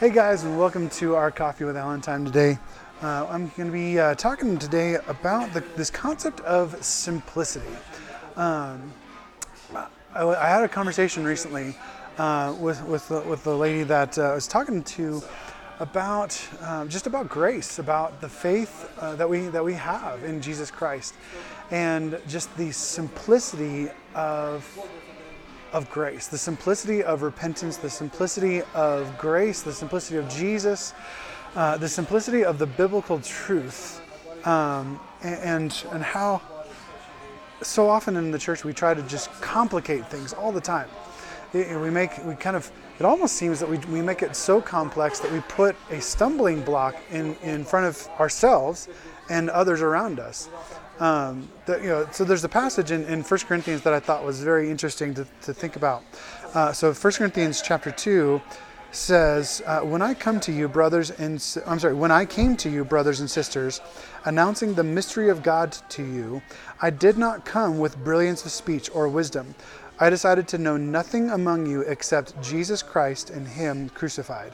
Hey guys, and welcome to our Coffee with Alan time today. Uh, I'm going to be uh, talking today about the, this concept of simplicity. Um, I, I, had a conversation recently uh, with with the, with the lady that uh, I was talking to about um, just about grace, about the faith uh, that we that we have in Jesus Christ, and just the simplicity of of grace, the simplicity of repentance, the simplicity of grace, the simplicity of Jesus, uh, the simplicity of the biblical truth, um, and and how so often in the church we try to just complicate things all the time. We make we kind of it almost seems that we, we make it so complex that we put a stumbling block in, in front of ourselves and others around us. Um, that, you know, so there's a passage in, in 1 Corinthians that I thought was very interesting to, to think about. Uh, so 1 Corinthians chapter 2 says, uh, When I come to you, brothers and I'm sorry, when I came to you, brothers and sisters, announcing the mystery of God to you, I did not come with brilliance of speech or wisdom. I decided to know nothing among you except Jesus Christ and Him crucified.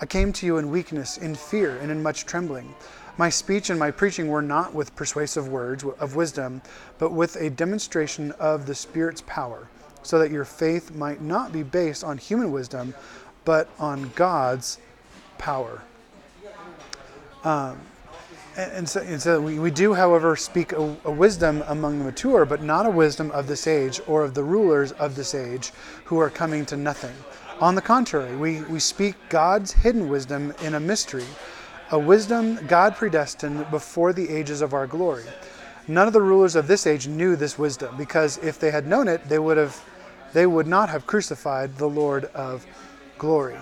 I came to you in weakness, in fear, and in much trembling. My speech and my preaching were not with persuasive words of wisdom, but with a demonstration of the Spirit's power, so that your faith might not be based on human wisdom, but on God's power. Um, and, so, and, so, we, we do, however, speak a, a, wisdom among the mature, but not a wisdom of this age or of the rulers of this age who are coming to nothing. On the contrary, we, we speak God's hidden wisdom in a mystery a wisdom God predestined before the ages of our glory. None of the rulers of this age knew this wisdom, because if they had known it, they would have they would not have crucified the Lord of glory.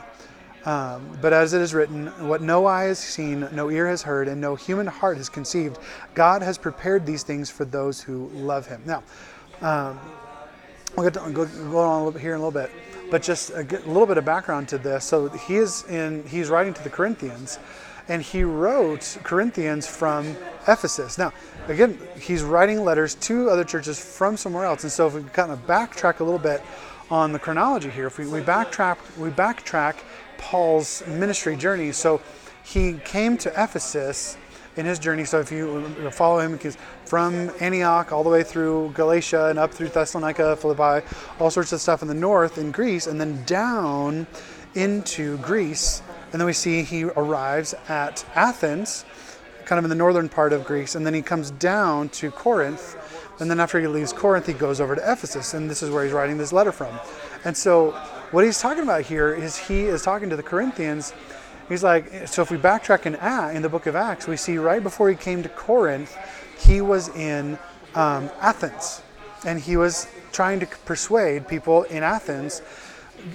Um, but as it is written, what no eye has seen, no ear has heard, and no human heart has conceived, God has prepared these things for those who love Him. Now, um, we'll get to, go, go on a little bit here in a little bit, but just a, a little bit of background to this. So he is in he's writing to the Corinthians, and he wrote Corinthians from Ephesus. Now, again, he's writing letters to other churches from somewhere else. And so, if we kind of backtrack a little bit on the chronology here, if we, we backtrack, we backtrack Paul's ministry journey. So, he came to Ephesus in his journey. So, if you follow him, he's from Antioch all the way through Galatia and up through Thessalonica, Philippi, all sorts of stuff in the north in Greece, and then down into Greece and then we see he arrives at Athens, kind of in the northern part of Greece, and then he comes down to Corinth. And then after he leaves Corinth, he goes over to Ephesus, and this is where he's writing this letter from. And so, what he's talking about here is he is talking to the Corinthians. He's like, so if we backtrack in in the book of Acts, we see right before he came to Corinth, he was in um, Athens, and he was trying to persuade people in Athens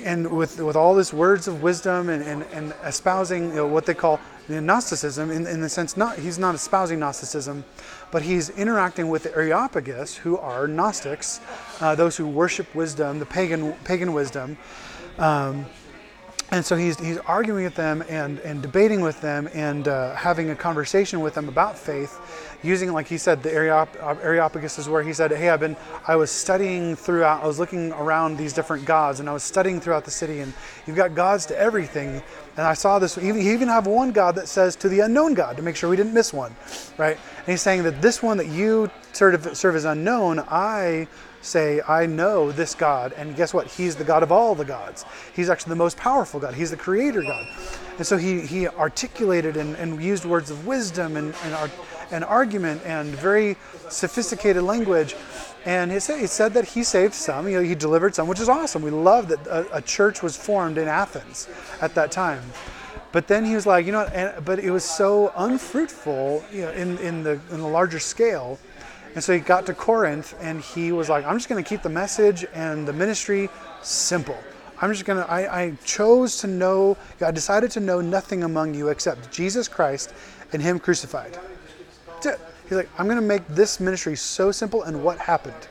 and with with all these words of wisdom and, and, and espousing you know, what they call Gnosticism, in, in the sense not he's not espousing Gnosticism, but he's interacting with the Areopagus, who are Gnostics, uh, those who worship wisdom, the pagan pagan wisdom. Um, and so he's, he's arguing with them and, and debating with them and uh, having a conversation with them about faith using like he said the Areop- areopagus is where he said hey i've been i was studying throughout i was looking around these different gods and i was studying throughout the city and you've got gods to everything. And i saw this you even have one god that says to the unknown god to make sure we didn't miss one right? And he's saying that this one that you sort of serve as unknown i say, I know this God, and guess what? He's the God of all the gods. He's actually the most powerful God. He's the creator God. And so he, he articulated and, and used words of wisdom and, and, and argument and very sophisticated language. And he said, he said that he saved some, you know, he delivered some, which is awesome. We love that a, a church was formed in Athens at that time. But then he was like, you know, and, but it was so unfruitful you know, in, in, the, in the larger scale and so he got to Corinth and he was like, I'm just going to keep the message and the ministry simple. I'm just going to, I chose to know, I decided to know nothing among you except Jesus Christ and Him crucified. He's like, I'm going to make this ministry so simple. And what happened?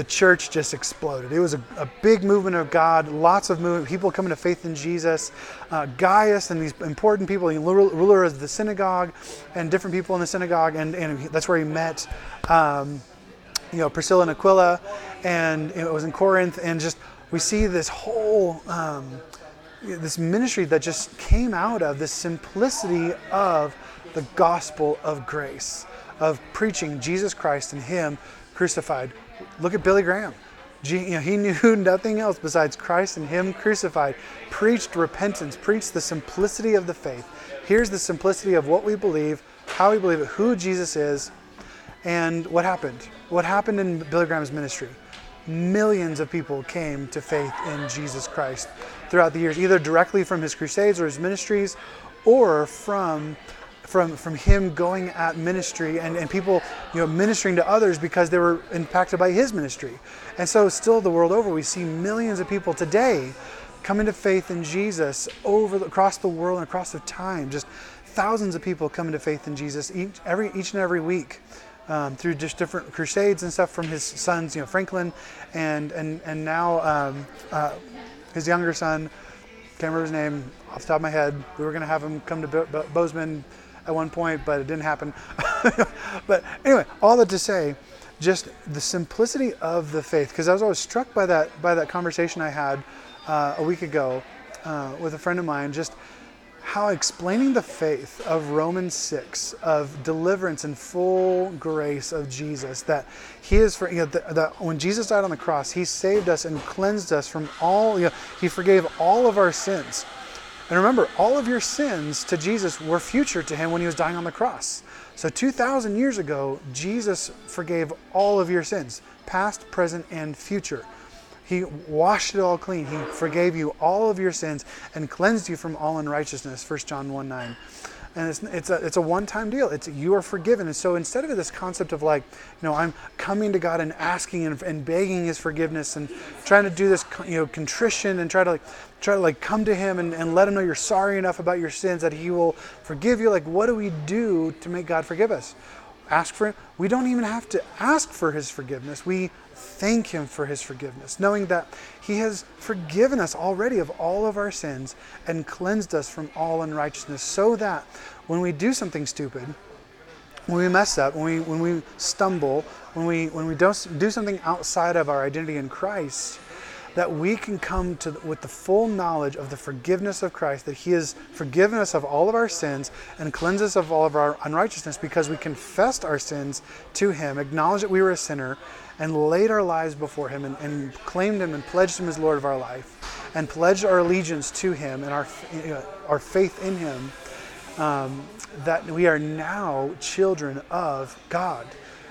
The church just exploded. It was a, a, big movement of God, lots of movement, people coming to faith in Jesus. Uh, Gaius and these important people, the ruler of the synagogue, and different people in the synagogue, and, and that's where he met, um, you know, Priscilla and Aquila, and it was in Corinth, and just we see this whole um, this ministry that just came out of the simplicity of the gospel of grace, of preaching Jesus Christ and Him crucified. Look at Billy Graham. You know, he knew nothing else besides Christ and Him crucified. Preached repentance, preached the simplicity of the faith. Here's the simplicity of what we believe, how we believe it, who Jesus is, and what happened. What happened in Billy Graham's ministry? Millions of people came to faith in Jesus Christ throughout the years, either directly from his crusades or his ministries, or from from from him going at ministry and, and people you know ministering to others because they were impacted by his ministry. And so still the world over we see millions of people today coming to faith in Jesus over across the world and across the time. Just thousands of people coming to faith in Jesus each every each and every week. Um, through just different crusades and stuff from his sons, you know, Franklin, and and and now um, uh, his younger son, can't remember his name off the top of my head. We were going to have him come to Bo- Bozeman at one point, but it didn't happen. but anyway, all that to say, just the simplicity of the faith. Because I was always struck by that by that conversation I had uh, a week ago uh, with a friend of mine. Just how explaining the faith of Romans 6 of deliverance and full grace of Jesus that he is for you know that when Jesus died on the cross he saved us and cleansed us from all you know he forgave all of our sins and remember, all of your sins to Jesus were future to him when he was dying on the cross. So 2,000 years ago, Jesus forgave all of your sins, past, present, and future. He washed it all clean. He forgave you all of your sins and cleansed you from all unrighteousness, 1 John 1 9 and it's, it's a, it's a one-time deal. It's you are forgiven. And so instead of this concept of like you know i'm coming to god and asking and, and begging his forgiveness and trying to do this you know contrition and try to like try to like come to him and, and let him know you're sorry enough about your sins that he will forgive you like what do we do to make god forgive us? Ask for we don't even have to ask for his forgiveness. We thank him for his forgiveness knowing that he has forgiven us already of all of our sins and cleansed us from all unrighteousness so that when we do something stupid, when we mess up, when we, when we stumble, when we, when we don't do something outside of our identity in Christ, that we can come to with the full knowledge of the forgiveness of Christ, that He has forgiven us of all of our sins and cleansed us of all of our unrighteousness because we confessed our sins to Him, acknowledged that we were a sinner, and laid our lives before Him and, and claimed Him and pledged Him as Lord of our life, and pledged our allegiance to Him and our, our faith in Him, um, that we are now children of God.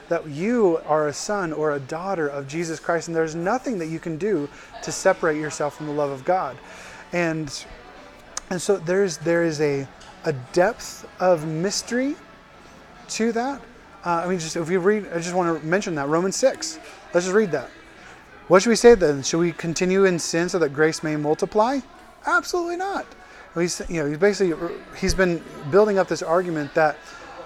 That you are a son or a daughter of Jesus Christ, and there's nothing that you can do to separate yourself from the love of God. And and so there's there is a a depth of mystery to that uh, I mean, just if you read, I just want to mention that Romans six. Let's just read that. What should we say then? Should we continue in sin so that grace may multiply? Absolutely not. He's, you know, he's basically he's been building up this argument that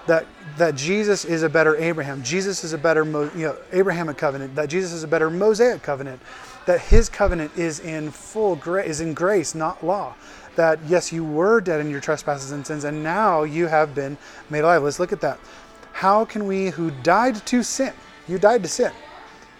that that Jesus is a better Abraham. Jesus is a better you know Abrahamic covenant. That Jesus is a better Mosaic covenant. That his covenant is in full grace, is in grace, not law. That yes, you were dead in your trespasses and sins, and now you have been made alive. Let's look at that. How can we who died to sin, you died to sin,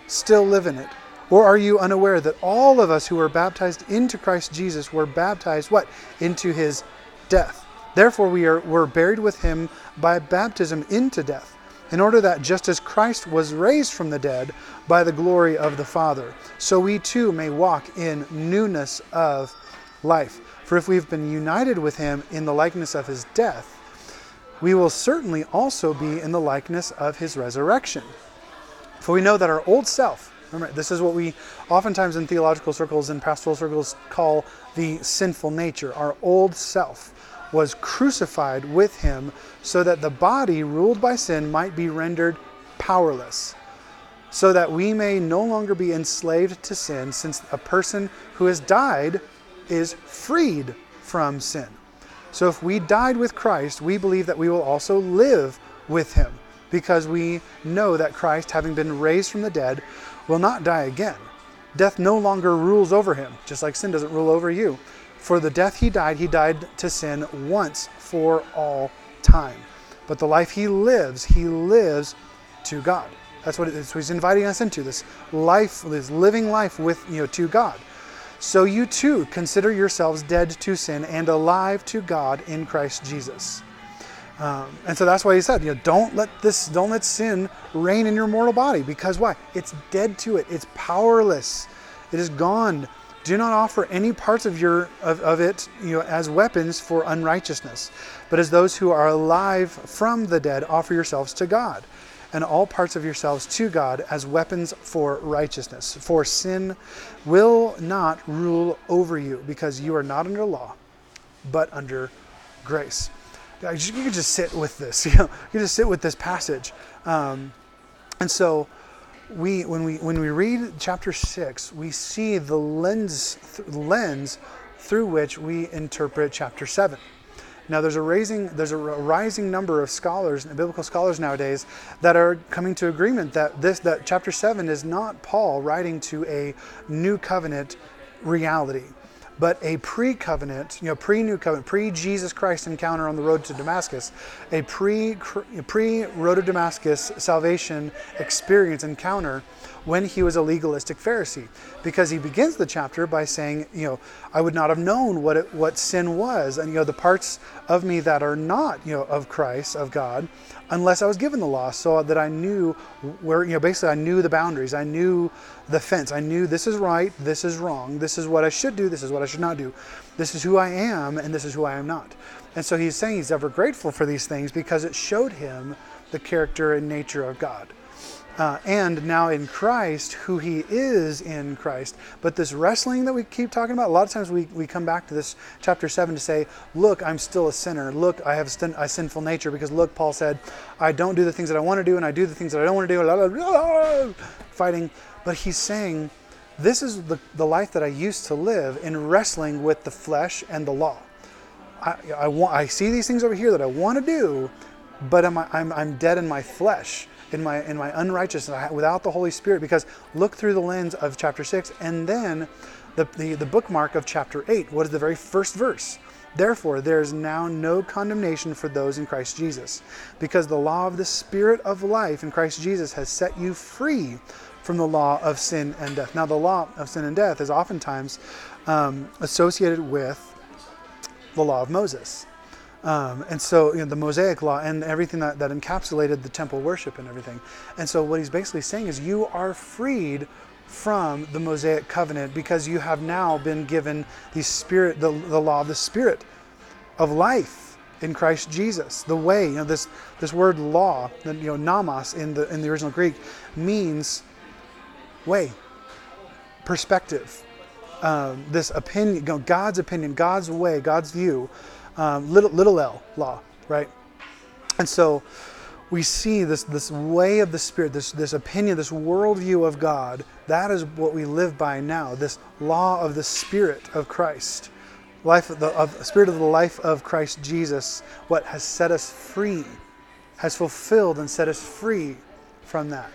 still live in it? Or are you unaware that all of us who were baptized into Christ Jesus were baptized what? Into his death. Therefore we are were buried with him by baptism into death, in order that just as Christ was raised from the dead by the glory of the Father, so we too may walk in newness of life. For if we've been united with him in the likeness of his death, we will certainly also be in the likeness of his resurrection. For we know that our old self, remember, this is what we oftentimes in theological circles and pastoral circles call the sinful nature. Our old self was crucified with him so that the body ruled by sin might be rendered powerless, so that we may no longer be enslaved to sin, since a person who has died is freed from sin. So if we died with Christ, we believe that we will also live with him because we know that Christ, having been raised from the dead, will not die again. Death no longer rules over him, just like sin doesn't rule over you. For the death he died, he died to sin once for all time. But the life he lives, he lives to God. That's what, it is. he's inviting us into this life, this living life with you know to God. So you too consider yourselves dead to sin and alive to God in Christ Jesus. Um, and so that's why he said, you know, don't let this, don't let sin reign in your mortal body. Because why? It's dead to it. It's powerless. It is gone. Do not offer any parts of your of, of it, you know, as weapons for unrighteousness, but as those who are alive from the dead, offer yourselves to God, and all parts of yourselves to God as weapons for righteousness. For sin will not rule over you, because you are not under law, but under grace you can just sit with this. You know, you just sit with this passage. Um, and so, we when we when we read chapter six, we see the lens th- lens through which we interpret chapter seven. Now, there's a raising there's a rising number of scholars, biblical scholars nowadays, that are coming to agreement that this that chapter seven is not Paul writing to a new covenant reality but a pre-covenant, you know, pre-new covenant, pre-Jesus Christ encounter on the road to Damascus, a pre pre-road to Damascus salvation experience encounter when he was a legalistic Pharisee, because he begins the chapter by saying, you know, I would not have known what it, what sin was, and you know, the parts of me that are not, you know, of Christ, of God, unless I was given the law, so that I knew where, you know, basically I knew the boundaries, I knew the fence, I knew this is right, this is wrong, this is what I should do, this is what I should not do, this is who I am, and this is who I am not. And so he's saying he's ever grateful for these things because it showed him the character and nature of God uh, and now in Christ, who he is in Christ. But this wrestling that we keep talking about, a lot of times we, we come back to this chapter 7 to say, Look, I'm still a sinner. Look, I have a sinful nature. Because look, Paul said, I don't do the things that I want to do, and I do the things that I don't want to do, blah, blah, blah, fighting. But he's saying, This is the, the life that I used to live in wrestling with the flesh and the law. I, I, I see these things over here that I want to do, but I'm, I'm, I'm dead in my flesh in my in my unrighteousness without the Holy Spirit because look through the lens of chapter 6 and then the, the, the bookmark of chapter 8. What is the very first verse? Therefore, there is now no condemnation for those in Christ Jesus, because the law of the Spirit of life in Christ Jesus has set you free from the law of sin and death. Now, the law of sin and death is oftentimes um, associated with the law of Moses. Um, and so you know, the Mosaic law and everything that, that encapsulated the temple worship and everything. And so what he's basically saying is you are freed from the Mosaic covenant because you have now been given the spirit, the, the law of the spirit of life in Christ Jesus. The way, you know, this this word law, you know, nomos in the in the original Greek means way, perspective. Um, this opinion, God's opinion, God's way, God's view um, little, little l law, right? And so we see this, this way of the Spirit, this, this opinion, this worldview of God. That is what we live by now, this law of the Spirit of Christ. Life of the of, Spirit of the life of Christ Jesus, what has set us free, has fulfilled and set us free from that.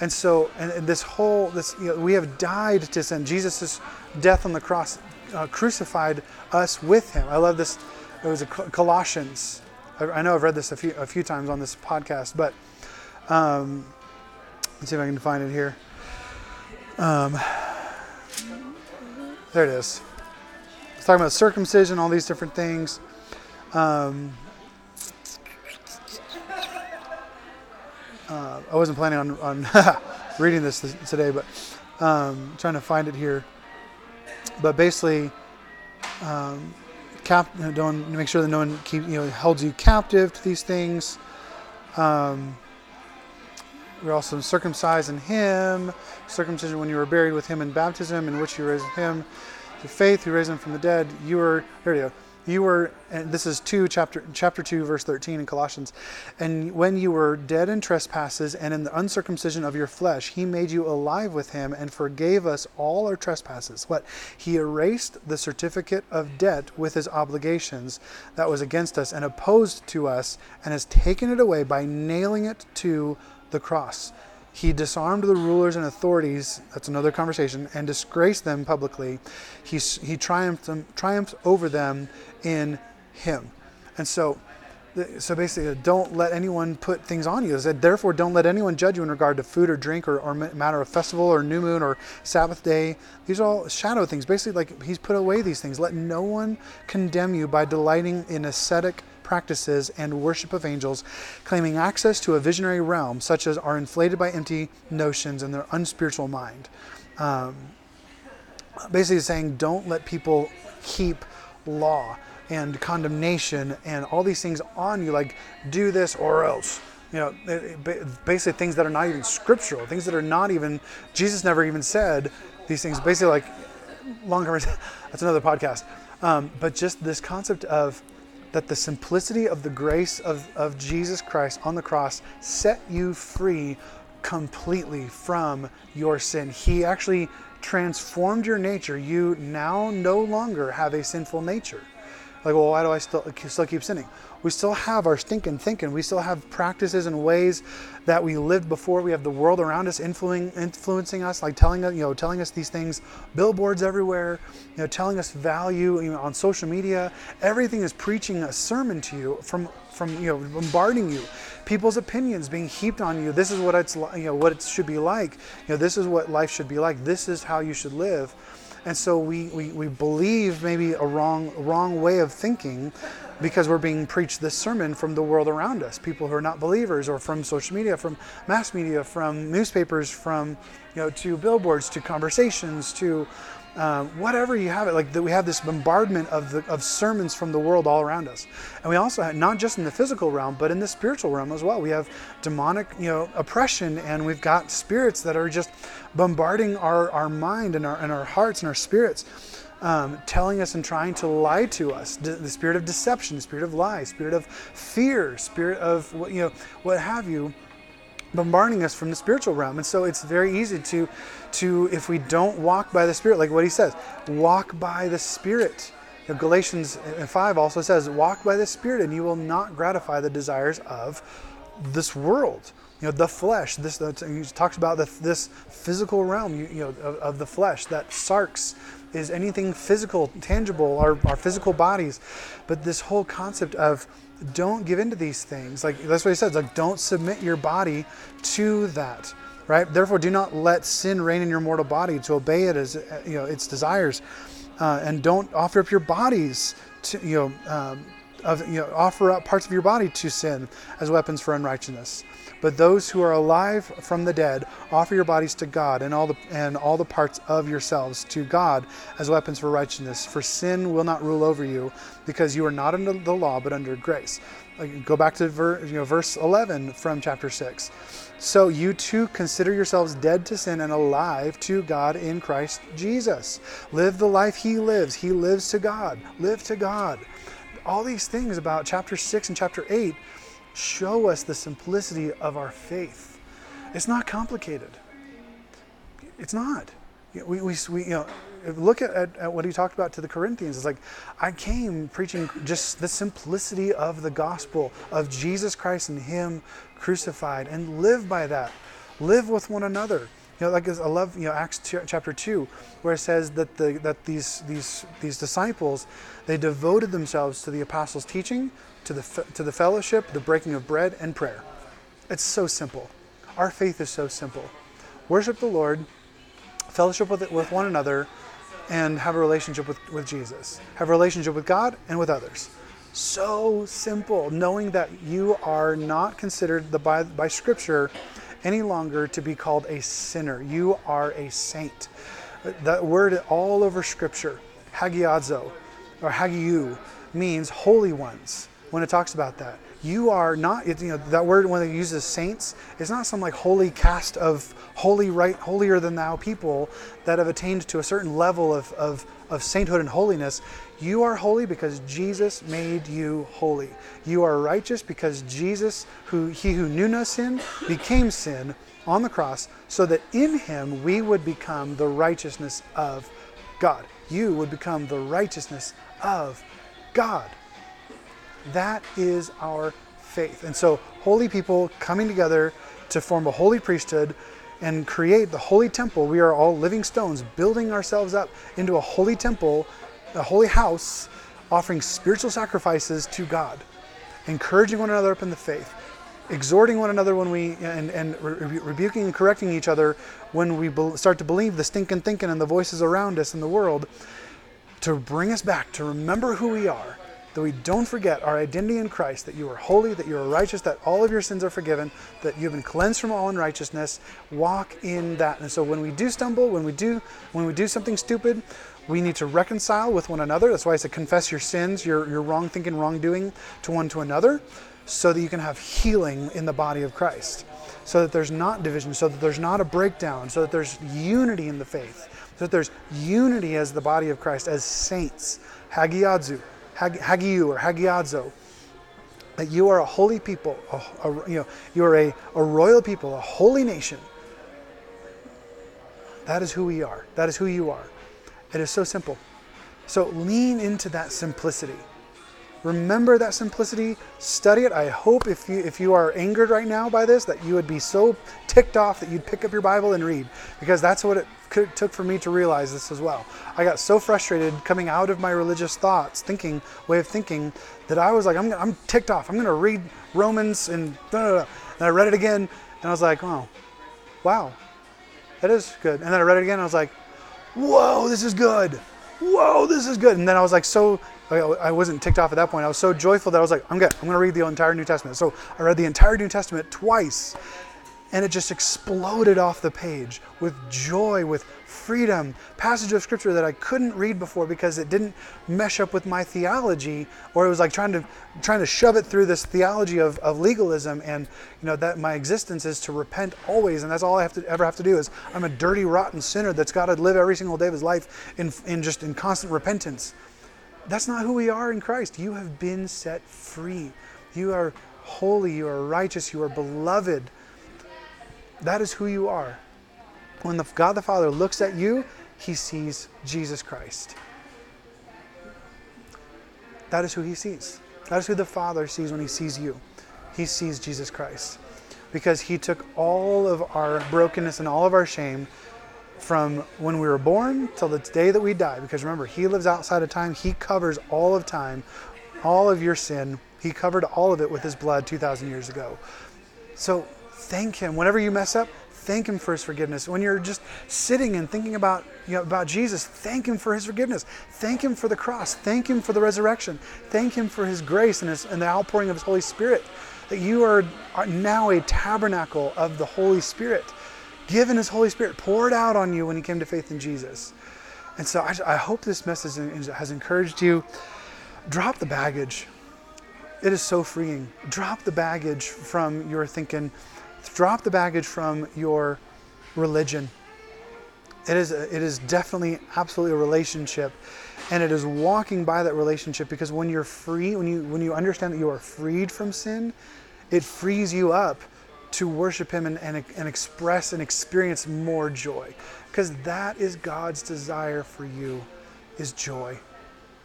And so, and, and this whole, this you know, we have died to sin. Jesus' death on the cross uh, crucified us with him. I love this. It was a Colossians. I, I, know I've read this a few a few times on this podcast, but um, let's see if I can find it here. Um, there it is. It's talking about circumcision, all these different things. Um, uh, I wasn't planning on, on reading this today, but um, trying to find it here but basically, um, cap, don't make sure that no one keep you know holds you captive to these things. Um, we're also circumcised in Him, circumcision when you were buried with Him in baptism, in which you raised Him. The faith who raised Him from the dead. You were there. You go you were and this is 2 chapter chapter 2 verse 13 in colossians. And when you were dead in trespasses and in the uncircumcision of your flesh he made you alive with him and forgave us all our trespasses. What? He erased the certificate of debt with his obligations that was against us and opposed to us and has taken it away by nailing it to the cross he disarmed the rulers and authorities, that's another conversation, and disgraced them publicly. He, he triumphed, triumphed over them in him. And so so basically, uh, don't let anyone put things on you. Said, therefore, don't let anyone judge you in regard to food or drink or, or matter of festival or new moon or Sabbath day. These are all shadow things. Basically, like he's put away these things. Let no one condemn you by delighting in ascetic practices and worship of angels, claiming access to a visionary realm, such as are inflated by empty notions and their unspiritual mind. Um, basically, saying, don't let people keep law and condemnation and all these things on you, like do this or else. You know, basically things that are not even scriptural, things that are not even, Jesus never even said these things. Basically, like, long conversation, that's another podcast. Um, but just this concept of that the simplicity of the grace of, of Jesus Christ on the cross set you free completely from your sin. He actually transformed your nature. You now no longer have a sinful nature. Like, well, why do I still still keep sinning? We still have our stinking thinking. We still have practices and ways that we lived before. We have the world around us influencing influencing us, like telling us, you know, telling us these things. Billboards everywhere, you know, telling us value you know, on social media. Everything is preaching a sermon to you from from you know bombarding you people's opinions being heaped on you this is what it's you know what it should be like you know this is what life should be like this is how you should live and so we, we, we believe maybe a wrong, wrong way of thinking because we're being preached this sermon from the world around us. People who are not believers or from social media from mass media from newspapers from you know to billboards to conversations to um, whatever you have it like that we have this bombardment of the, of sermons from the world all around us. And we also have not just in the physical realm but in the spiritual realm as well. We have demonic you know oppression and we've got spirits that are just bombarding our, our mind and our, and our hearts and our spirits um, telling us and trying to lie to us. The spirit of deception the spirit of lie spirit of fear spirit of what you know what have you bombarding us from the spiritual realm. And so it's very easy to, to if we don't walk by the Spirit, like what he says, walk by the Spirit. You know, Galatians uh, uh, 5 also says, walk by the Spirit and you will not gratify the desires of this world. You know, the flesh, this, he talks about the, this physical realm, you, you know, of, of, the flesh, that sarx is anything physical, tangible, our, our physical bodies. But this whole concept of don't give into these things. Like that's what he says. Like don't submit your body to that. Right. Therefore, do not let sin reign in your mortal body to obey it as you know its desires, uh, and don't offer up your bodies to you know. Um, of, you know, offer up parts of your body to sin as weapons for unrighteousness. But those who are alive from the dead, offer your bodies to God and all the and all the parts of yourselves to God as weapons for righteousness. For sin will not rule over you, because you are not under the law but under grace. Go back to ver, you know, verse 11 from chapter 6. So you too consider yourselves dead to sin and alive to God in Christ Jesus. Live the life He lives. He lives to God. Live to God. All these things about chapter 6 and chapter 8 show us the simplicity of our faith. It's not complicated. It's not. We, we, we you know, look at, at, at, what he talked about to the Corinthians. It's like, I came preaching just the simplicity of the gospel of Jesus Christ and Him crucified, and live by that. Live with one another. You know, like I love you know Acts chapter two, where it says that the that these these these disciples they devoted themselves to the apostles' teaching, to the, to the fellowship, the breaking of bread, and prayer. It's so simple. Our faith is so simple. Worship the Lord, fellowship with, with one another, and have a relationship with, with Jesus. Have a relationship with God and with others. So simple, knowing that you are not considered the, by, by Scripture any longer to be called a sinner. You are a saint. That word all over Scripture, hagiadzo, or hagiu, means holy ones when it talks about that. You are not, you know, that word when it uses saints, it's not some like holy caste of holy, right, holier than thou people that have attained to a certain level of, of, of sainthood and holiness. You are holy because Jesus made you holy. You are righteous because Jesus, who he who knew no sin, became sin on the cross, so that in him we would become the righteousness of God. You would become the righteousness of God. That is our faith. And so, holy people coming together to form a holy priesthood and create the holy temple. We are all living stones, building ourselves up into a holy temple, a holy house, offering spiritual sacrifices to God. encouraging one another up in the faith, exhorting one another when we and, and re- rebuking and correcting each other when we be, start to believe the stinking thinking and the voices around us in the world to bring us back to remember who we are that we don't forget our identity in Christ, that you are holy, that you are righteous, that all of your sins are forgiven, that you've been cleansed from all unrighteousness. Walk in that. And so when we do stumble, when we do when we do something stupid, we need to reconcile with one another. That's why I said confess your sins, your, your wrong thinking, wrongdoing to one to another, so that you can have healing in the body of Christ. So that there's not division, so that there's not a breakdown, so that there's unity in the faith, so that there's unity as the body of Christ, as saints. Hagiadzu, Hag- Hagiu or Hagiadzo, that you are a holy people, a, a, you know, you are a, a royal people, a holy nation. That is who we are. That is who you are. It is so simple. So lean into that simplicity. Remember that simplicity. Study it. I hope if you if you are angered right now by this, that you would be so ticked off that you'd pick up your Bible and read, because that's what it took for me to realize this as well. I got so frustrated coming out of my religious thoughts, thinking way of thinking, that I was like, I'm I'm ticked off. I'm going to read Romans and blah, blah, blah. and I read it again, and I was like, oh, wow, that is good. And then I read it again, and I was like, whoa, this is good. Whoa, this is good. And then I was like, so I wasn't ticked off at that point. I was so joyful that I was like, I'm good. I'm going to read the entire New Testament. So I read the entire New Testament twice, and it just exploded off the page with joy, with freedom. Passage of scripture that I couldn't read before because it didn't mesh up with my theology, or it was like trying to trying to shove it through this theology of, of legalism. And you know that my existence is to repent always, and that's all I have to ever have to do is I'm a dirty, rotten sinner that's got to live every single day of his life in in just in constant repentance. That's not who we are in Christ. You have been set free. You are holy. You are righteous. You are beloved. That is who you are. When the, God the Father looks at you, he sees Jesus Christ. That is who he sees. That is who the Father sees when he sees you. He sees Jesus Christ. Because he took all of our brokenness and all of our shame from when we were born till the day that we die. Because remember, He lives outside of time. He covers all of time, all of your sin. He covered all of it with His blood 2,000 years ago. So thank Him. Whenever you mess up, thank Him for His forgiveness. When you're just sitting and thinking about, you know, about Jesus, thank Him for His forgiveness. Thank Him for the cross. Thank Him for the resurrection. Thank Him for His grace and, his, and the outpouring of His Holy Spirit. That you are, are now a tabernacle of the Holy Spirit given His Holy Spirit, poured out on you when you came to faith in Jesus. And so I, I hope this message has encouraged you. Drop the baggage. It is so freeing. Drop the baggage from your thinking. Drop the baggage from your religion. It is, it is definitely absolutely a relationship. And it is walking by that relationship because when you're free, when you, when you understand that you are freed from sin, it frees you up to worship Him and, and, and express and experience more joy. Because that is God's desire for you, is joy.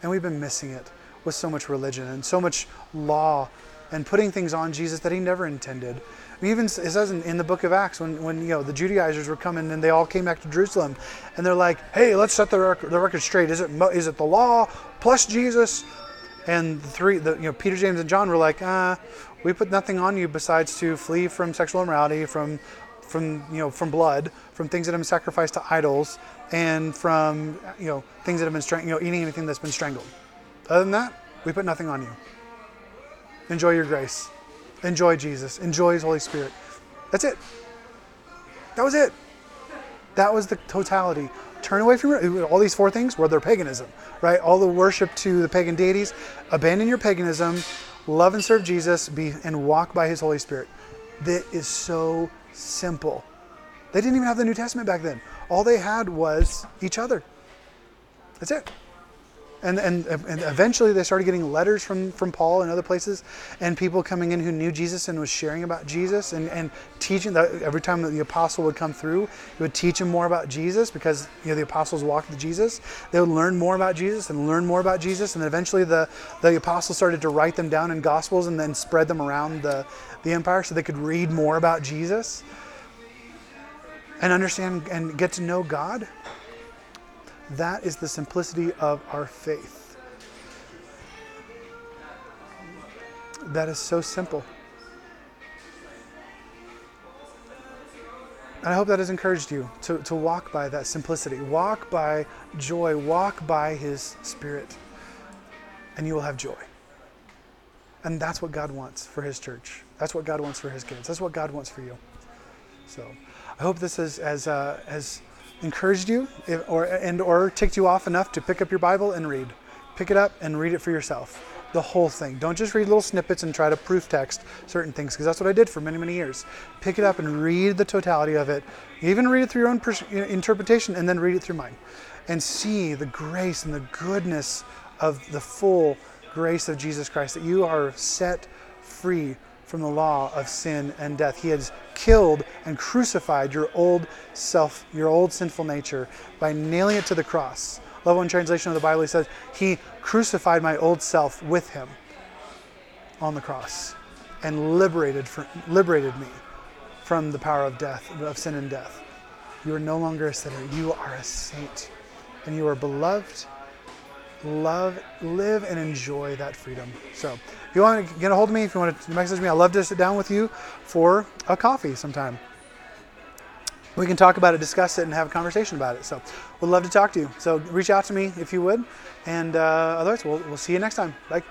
And we've been missing it with so much religion and so much law and putting things on Jesus that He never intended. Even it says in, in, the book of Acts when, when you know the Judaizers were coming and they all came back to Jerusalem, and they're like, "Hey, let's set the record, the record straight. Is it is it the law plus Jesus?" And the three, the, you know, Peter, James, and John were like, "Ah, we put nothing on you besides to flee from sexual immorality, from from you know from blood, from things that have been sacrificed to idols, and from you know things that have been strangled, you know eating anything that's been strangled. Other than that, we put nothing on you. Enjoy your grace. Enjoy Jesus. Enjoy His Holy Spirit. That's it. That was it. That was the totality. Turn away from all these four things were their paganism, right? All the worship to the pagan deities. Abandon your paganism love and serve Jesus, be and walk by His Holy Spirit. That is so simple. They didn't even have the New Testament back then. All they had was each other. That's it and, and, and eventually they started getting letters from, from Paul and other places, and people coming in who knew Jesus and was sharing about Jesus and, and teaching. That every time the apostle would come through, he would teach them more about Jesus because you know the apostles walked with Jesus. They would learn more about Jesus and learn more about Jesus, and eventually the the apostles started to write them down in gospels and then spread them around the the empire so they could read more about Jesus and understand and get to know God. That is the simplicity of our faith. that is so simple. And I hope that has encouraged you to, to walk by that simplicity, walk by joy, walk by His Spirit, and you will have joy. And that's what God wants for His church. That's what God wants for His kids. That's what God wants for you. So I hope this is, as, uh, has encouraged you or, and or ticked you off enough to pick up your Bible and read. Pick it up and read it for yourself the whole thing. Don't just read little snippets and try to proof text certain things, because that's what I did for many, many years. Pick it up and read the totality of it. Even read it through your own pers- interpretation and then read it through mine. And see the grace and the goodness of the full grace of Jesus Christ, that you are set free from the law of sin and death. He has killed and crucified your old self, your old sinful nature by nailing it to the cross. Love one translation of the Bible, says, He crucified my old self with him on the cross and liberated, for, liberated me from the power of death, of sin and death. You are no longer a sinner. You are a saint. And you are beloved. Love, live and enjoy that freedom. So, if you want to get a hold of me, if you want to message me, I'd love to sit down with you for a coffee sometime we can talk about it, discuss it, and have a conversation about it. So, we'd love to talk to you. So, reach out to me if you would. And uh, otherwise, we'll, we'll see you next time. Bye.